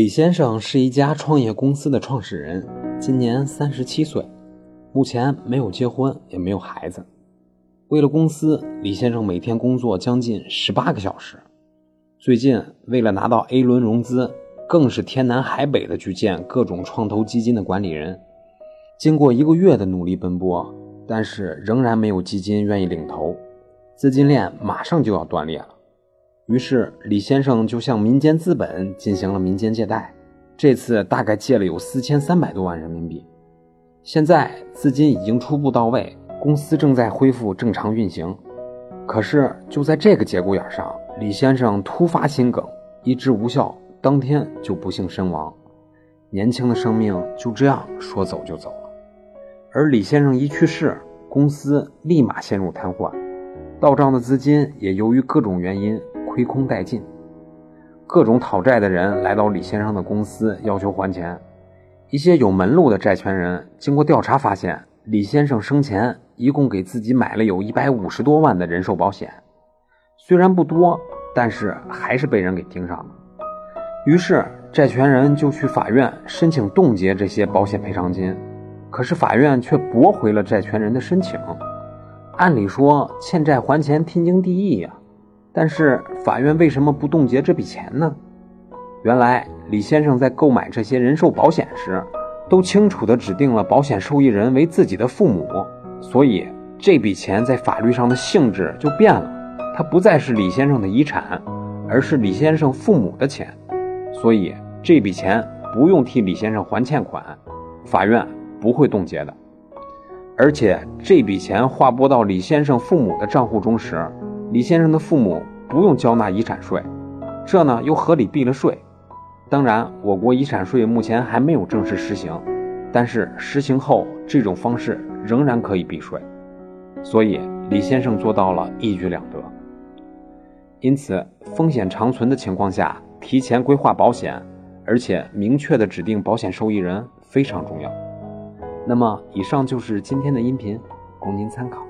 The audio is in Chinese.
李先生是一家创业公司的创始人，今年三十七岁，目前没有结婚，也没有孩子。为了公司，李先生每天工作将近十八个小时。最近，为了拿到 A 轮融资，更是天南海北的去见各种创投基金的管理人。经过一个月的努力奔波，但是仍然没有基金愿意领投，资金链马上就要断裂了。于是，李先生就向民间资本进行了民间借贷，这次大概借了有四千三百多万人民币。现在资金已经初步到位，公司正在恢复正常运行。可是就在这个节骨眼上，李先生突发心梗，医治无效，当天就不幸身亡。年轻的生命就这样说走就走了。而李先生一去世，公司立马陷入瘫痪，到账的资金也由于各种原因。亏空殆尽，各种讨债的人来到李先生的公司要求还钱。一些有门路的债权人经过调查发现，李先生生前一共给自己买了有一百五十多万的人寿保险，虽然不多，但是还是被人给盯上了。于是债权人就去法院申请冻结这些保险赔偿金，可是法院却驳回了债权人的申请。按理说，欠债还钱天经地义呀。但是法院为什么不冻结这笔钱呢？原来李先生在购买这些人寿保险时，都清楚地指定了保险受益人为自己的父母，所以这笔钱在法律上的性质就变了，它不再是李先生的遗产，而是李先生父母的钱，所以这笔钱不用替李先生还欠款，法院不会冻结的。而且这笔钱划拨到李先生父母的账户中时，李先生的父母不用交纳遗产税，这呢又合理避了税。当然，我国遗产税目前还没有正式实行，但是实行后这种方式仍然可以避税，所以李先生做到了一举两得。因此，风险长存的情况下，提前规划保险，而且明确的指定保险受益人非常重要。那么，以上就是今天的音频，供您参考。